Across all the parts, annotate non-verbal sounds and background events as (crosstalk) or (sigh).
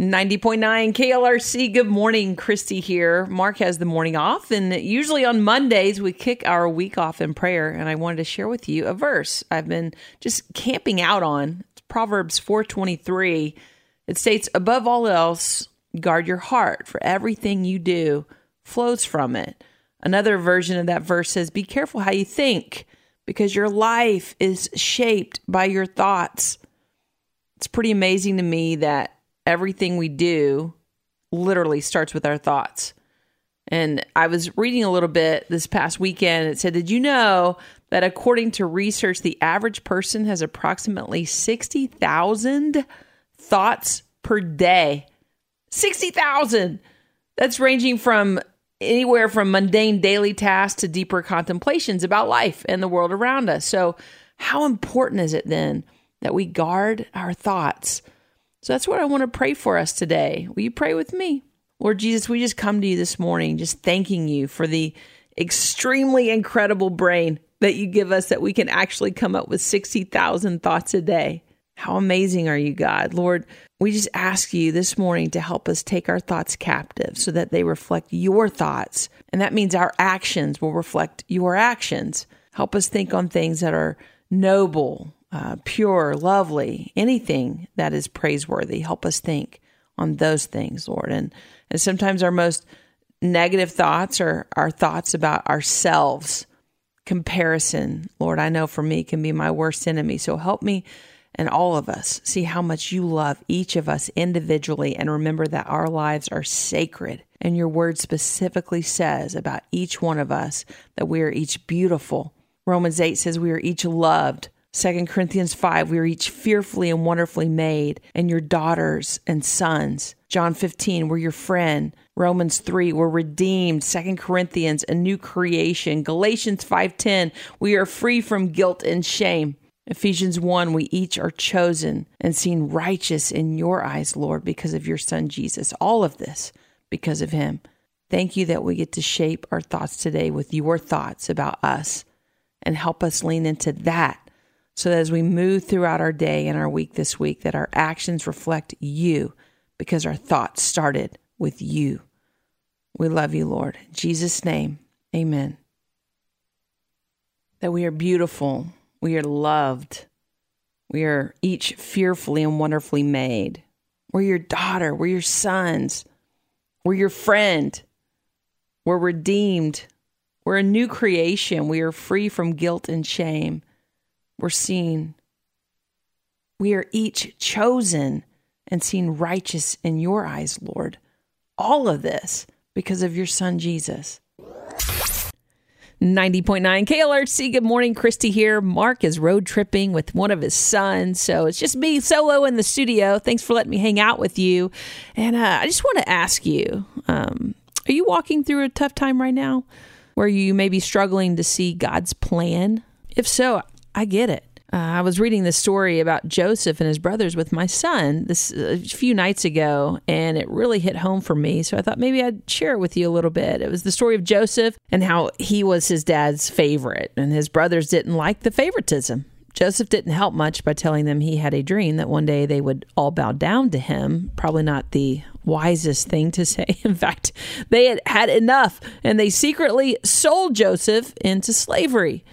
90.9 KLRC. Good morning, Christy here. Mark has the morning off, and usually on Mondays we kick our week off in prayer. And I wanted to share with you a verse I've been just camping out on. It's Proverbs 4:23. It states, "Above all else, guard your heart, for everything you do flows from it." Another version of that verse says, "Be careful how you think, because your life is shaped by your thoughts." It's pretty amazing to me that everything we do literally starts with our thoughts. And I was reading a little bit this past weekend. It said, Did you know that according to research, the average person has approximately 60,000 thoughts per day? 60,000! That's ranging from anywhere from mundane daily tasks to deeper contemplations about life and the world around us. So, how important is it then that we guard our thoughts? So that's what I want to pray for us today. Will you pray with me? Lord Jesus, we just come to you this morning just thanking you for the extremely incredible brain that you give us that we can actually come up with 60,000 thoughts a day. How amazing are you, God? Lord, we just ask you this morning to help us take our thoughts captive so that they reflect your thoughts. And that means our actions will reflect your actions. Help us think on things that are noble, uh, pure, lovely, anything that is praiseworthy. Help us think on those things, Lord. And, and sometimes our most negative thoughts are our thoughts about ourselves. Comparison, Lord, I know for me can be my worst enemy. So help me and all of us see how much you love each of us individually and remember that our lives are sacred. And your word specifically says about each one of us that we are each beautiful. Romans 8 says we are each loved 2 Corinthians 5, we are each fearfully and wonderfully made, and your daughters and sons. John 15, we're your friend. Romans 3, we're redeemed. 2 Corinthians, a new creation. Galatians 5:10, we are free from guilt and shame. Ephesians 1, we each are chosen and seen righteous in your eyes, Lord, because of your son Jesus. All of this because of him. Thank you that we get to shape our thoughts today with your thoughts about us and help us lean into that so that as we move throughout our day and our week this week, that our actions reflect you because our thoughts started with you. We love you, Lord. In Jesus' name, amen. That we are beautiful, we are loved, we are each fearfully and wonderfully made. We're your daughter, we're your sons, we're your friend, we're redeemed, we're a new creation, we are free from guilt and shame we're seen. We are each chosen and seen righteous in your eyes, Lord. All of this because of your son, Jesus. 90.9 KLRC. Good morning, Christy here. Mark is road tripping with one of his sons. So it's just me solo in the studio. Thanks for letting me hang out with you. And uh, I just want to ask you um, are you walking through a tough time right now where you may be struggling to see God's plan? If so, I get it. Uh, I was reading this story about Joseph and his brothers with my son this a few nights ago, and it really hit home for me. So I thought maybe I'd share it with you a little bit. It was the story of Joseph and how he was his dad's favorite, and his brothers didn't like the favoritism. Joseph didn't help much by telling them he had a dream that one day they would all bow down to him. Probably not the wisest thing to say. (laughs) In fact, they had had enough and they secretly sold Joseph into slavery.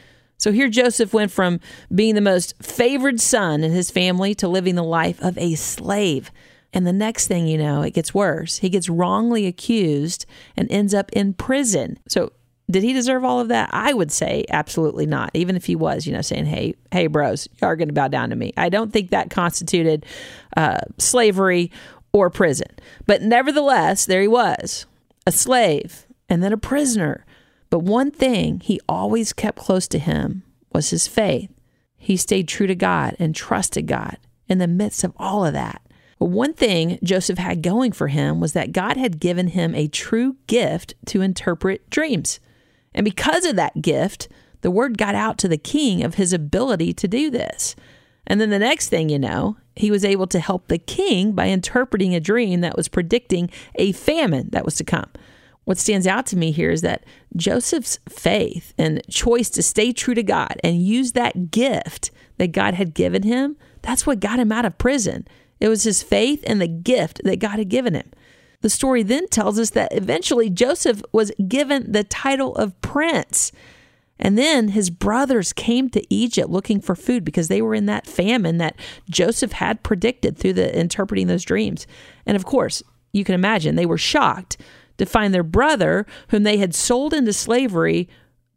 So here Joseph went from being the most favored son in his family to living the life of a slave. And the next thing you know, it gets worse. He gets wrongly accused and ends up in prison. So did he deserve all of that? I would say absolutely not. Even if he was, you know, saying, "Hey, hey, bros, you are going to bow down to me." I don't think that constituted uh, slavery or prison. But nevertheless, there he was, a slave and then a prisoner. But one thing he always kept close to him was his faith. He stayed true to God and trusted God in the midst of all of that. But one thing Joseph had going for him was that God had given him a true gift to interpret dreams. And because of that gift, the word got out to the king of his ability to do this. And then the next thing you know, he was able to help the king by interpreting a dream that was predicting a famine that was to come what stands out to me here is that Joseph's faith and choice to stay true to God and use that gift that God had given him, that's what got him out of prison. It was his faith and the gift that God had given him. The story then tells us that eventually Joseph was given the title of prince. And then his brothers came to Egypt looking for food because they were in that famine that Joseph had predicted through the interpreting those dreams. And of course, you can imagine they were shocked to find their brother, whom they had sold into slavery,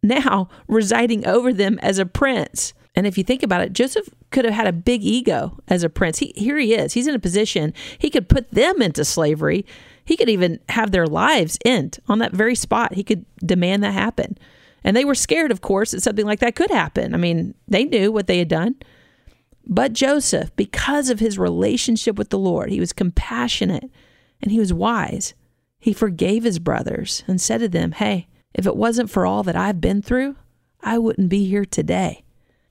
now (laughs) residing over them as a prince. And if you think about it, Joseph could have had a big ego as a prince. He, here he is. He's in a position he could put them into slavery. He could even have their lives end on that very spot. He could demand that happen. And they were scared, of course, that something like that could happen. I mean, they knew what they had done. But Joseph, because of his relationship with the Lord, he was compassionate and he was wise. He forgave his brothers and said to them, Hey, if it wasn't for all that I've been through, I wouldn't be here today.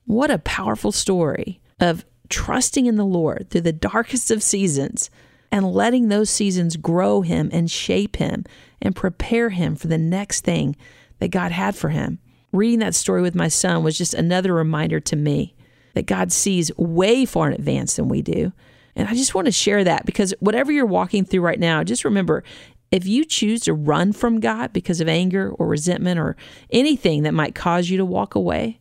What a powerful story of trusting in the Lord through the darkest of seasons and letting those seasons grow him and shape him and prepare him for the next thing that God had for him. Reading that story with my son was just another reminder to me that God sees way far in advance than we do. And I just want to share that because whatever you're walking through right now, just remember if you choose to run from God because of anger or resentment or anything that might cause you to walk away,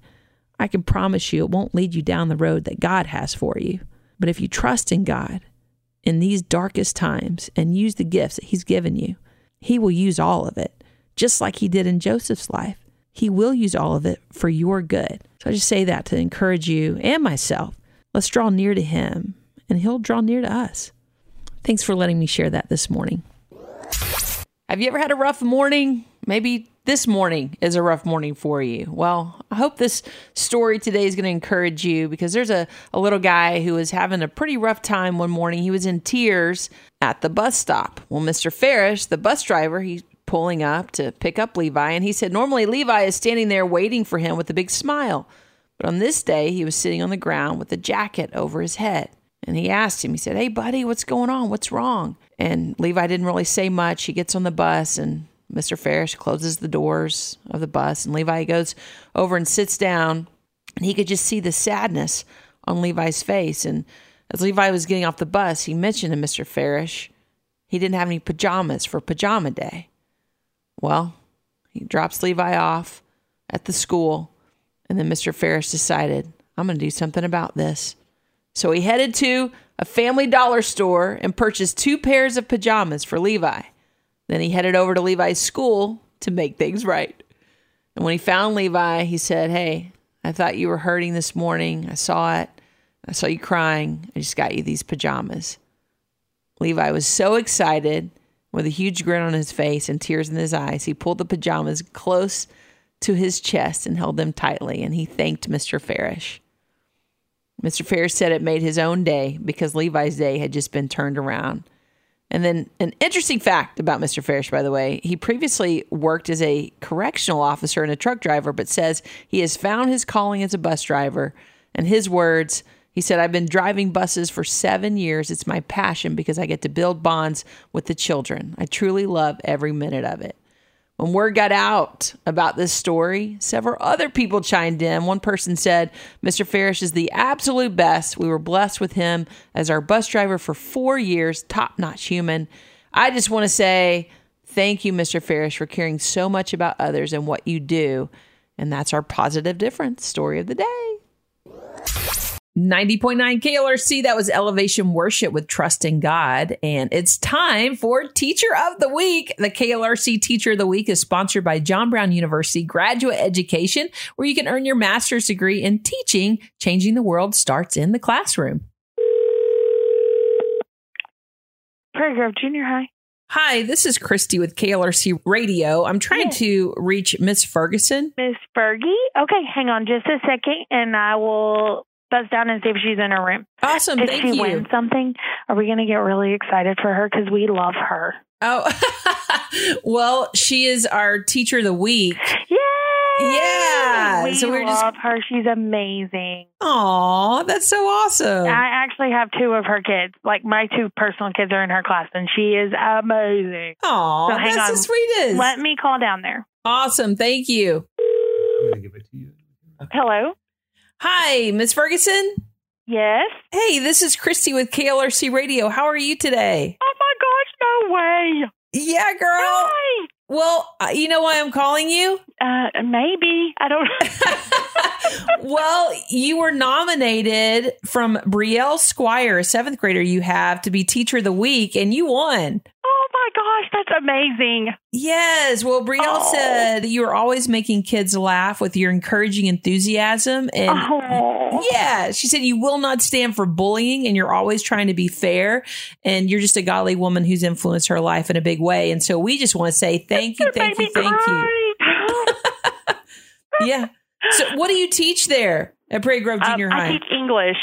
I can promise you it won't lead you down the road that God has for you. But if you trust in God in these darkest times and use the gifts that He's given you, He will use all of it just like he did in Joseph's life. He will use all of it for your good. So I just say that to encourage you and myself. Let's draw near to him, and he'll draw near to us. Thanks for letting me share that this morning. Have you ever had a rough morning? Maybe this morning is a rough morning for you. Well, I hope this story today is going to encourage you because there's a, a little guy who was having a pretty rough time one morning. He was in tears at the bus stop. Well, Mr. Ferris, the bus driver, he pulling up to pick up Levi, and he said normally Levi is standing there waiting for him with a big smile. But on this day, he was sitting on the ground with a jacket over his head. And he asked him, he said, Hey, buddy, what's going on? What's wrong? And Levi didn't really say much. He gets on the bus, and Mr. Ferris closes the doors of the bus, and Levi goes over and sits down, and he could just see the sadness on Levi's face. And as Levi was getting off the bus, he mentioned to Mr. Ferris he didn't have any pajamas for pajama day. Well, he drops Levi off at the school, and then Mr. Ferris decided, I'm going to do something about this. So he headed to a family dollar store and purchased two pairs of pajamas for Levi. Then he headed over to Levi's school to make things right. And when he found Levi, he said, Hey, I thought you were hurting this morning. I saw it. I saw you crying. I just got you these pajamas. Levi was so excited with a huge grin on his face and tears in his eyes, he pulled the pajamas close to his chest and held them tightly, and he thanked Mr. Farish. Mr. Ferris said it made his own day because Levi's day had just been turned around. And then, an interesting fact about Mr. Farish, by the way, he previously worked as a correctional officer and a truck driver, but says he has found his calling as a bus driver. And his words, he said, I've been driving buses for seven years. It's my passion because I get to build bonds with the children. I truly love every minute of it. When word got out about this story, several other people chimed in. One person said, Mr. Farish is the absolute best. We were blessed with him as our bus driver for four years, top notch human. I just want to say thank you, Mr. Farish, for caring so much about others and what you do. And that's our positive difference story of the day. 90.9 KLRC, that was Elevation Worship with Trust in God. And it's time for Teacher of the Week. The KLRC Teacher of the Week is sponsored by John Brown University Graduate Education, where you can earn your master's degree in teaching. Changing the world starts in the classroom. Prairie Grove Junior High. Hi, this is Christy with KLRC Radio. I'm trying Yes. to reach Miss Ferguson. Miss Fergie? Okay, hang on just a second and I will buzz down and see if she's in her room. Awesome, Did thank she you. win something? Are we going to get really excited for her? Because we love her. Oh, (laughs) well, she is our Teacher of the Week. Yay! Yeah, We so we're just- love her. She's amazing. Aw, that's so awesome. I actually have two of her kids. Like my two personal kids are in her class, and she is amazing. Aw, So hang that's the on. sweetest. Let me call down there. awesome, thank you. I'm gonna give it to you. Hello. Hi, Miss Ferguson. Yes. Hey, this is Christy with KLRC Radio. How are you today? Oh my gosh, no way. Yeah, girl. Hi. Well, uh, you know why I'm calling you? Uh, maybe. I don't (laughs) well, you were nominated from Brielle Squire, a seventh grader you have, to be Teacher of the Week, and you won. Oh my gosh, that's amazing. Yes. Well, Brielle Oh. said you are always making kids laugh with your encouraging enthusiasm. And Oh. yeah, she said you will not stand for bullying and you're always trying to be fair. And you're just a godly woman who's influenced her life in a big way. And so we just want to say thank you, thank you, thank (laughs) you. Yeah. So what do you teach there at Prairie Grove Um, Junior I High? teach English.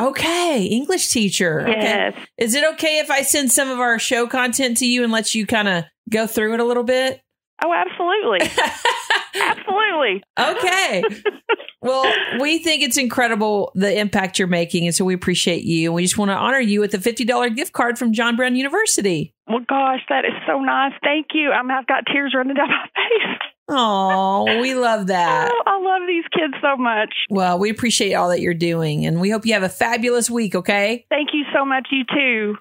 Okay, English teacher. Okay. Yes. Is it okay if I send some of our show content to you and let you kind of go through it a little bit? Oh, absolutely. (laughs) absolutely. okay. (laughs) Well, we think it's incredible the impact you're making, and so we appreciate you. And we just want to honor you with a fifty dollar gift card from John Brown University. Well, gosh, that is so nice. Thank you. I'm, I've got tears running down my face. Oh, we love that. Oh, I love these kids so much. Well, we appreciate all that you're doing, and we hope you have a fabulous week. Okay. Thank you so much. You too.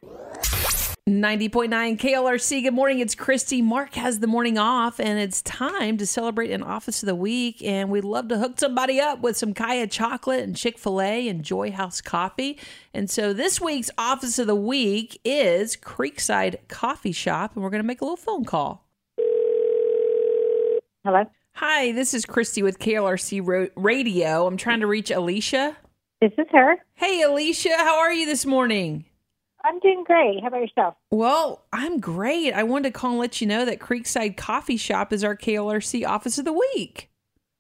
90.9 KLRC. Good morning. It's Christy. Mark has the morning off, and it's time to celebrate an Office of the Week. And we'd love to hook somebody up with some Kyya chocolate and Chick fil A and Joy House coffee. And so this week's Office of the Week is Creekside Coffee Shop, and we're going to make a little phone call. Hello, Hi, this is Christy with KLRC Radio. I'm trying to reach Alicia. this is her. Hey, Alicia, how are you this morning? I'm doing great. How about yourself? Well, I'm great. I wanted to call and let you know that Creekside Coffee Shop is our KLRC Office of the Week.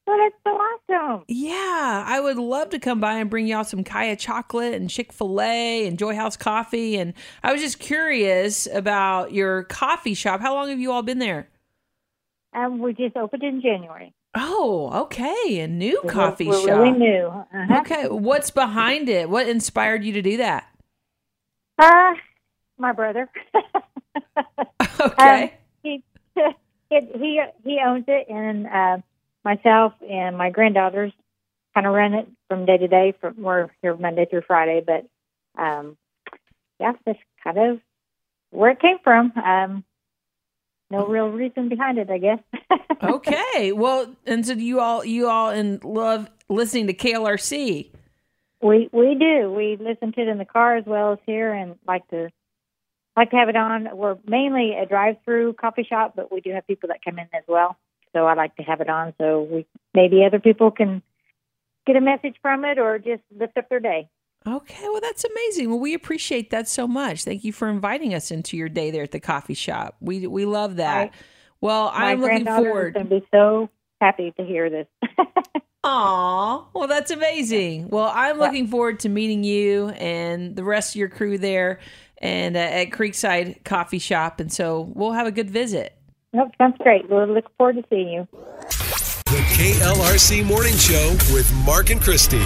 Oh, that's so awesome. Yeah, I would love to come by and bring y'all some Kyya chocolate and Chick fil A and Joy House coffee. And I was just curious about your coffee shop. How long have you all been there? Um, we just opened in January. Oh, okay. A new We're- coffee we're shop. really new. Uh-huh. Okay. What's behind it? What inspired you to do that? Uh, my brother. (laughs) Okay. he, (laughs) it, he he owns it, and uh, myself and my granddaughters kind of run it from day to day. From we're here Monday through Friday, but um, yeah, that's kind of where it came from. Um, no real reason behind it, I guess. (laughs) okay. Well, and so you all you all in love listening to KLRC. We we do. We listen to it in the car as well as here, and like to like to have it on. We're mainly a drive-through coffee shop, but we do have people that come in as well. So I like to have it on, so we maybe other people can get a message from it, or just lift up their day. Okay, well that's amazing. Well, we appreciate that so much. Thank you for inviting us into your day there at the coffee shop. We we love that. Right. Well, My I'm looking granddaughter forward. is going to be so happy to hear this. (laughs) Aw, well that's amazing. Well, I'm Yeah. looking forward to meeting you and the rest of your crew there and uh, at Creekside Coffee Shop, and so we'll have a good visit. nope, sounds great. We'll look forward to seeing you. The KLRC Morning Show with Mark and Christy.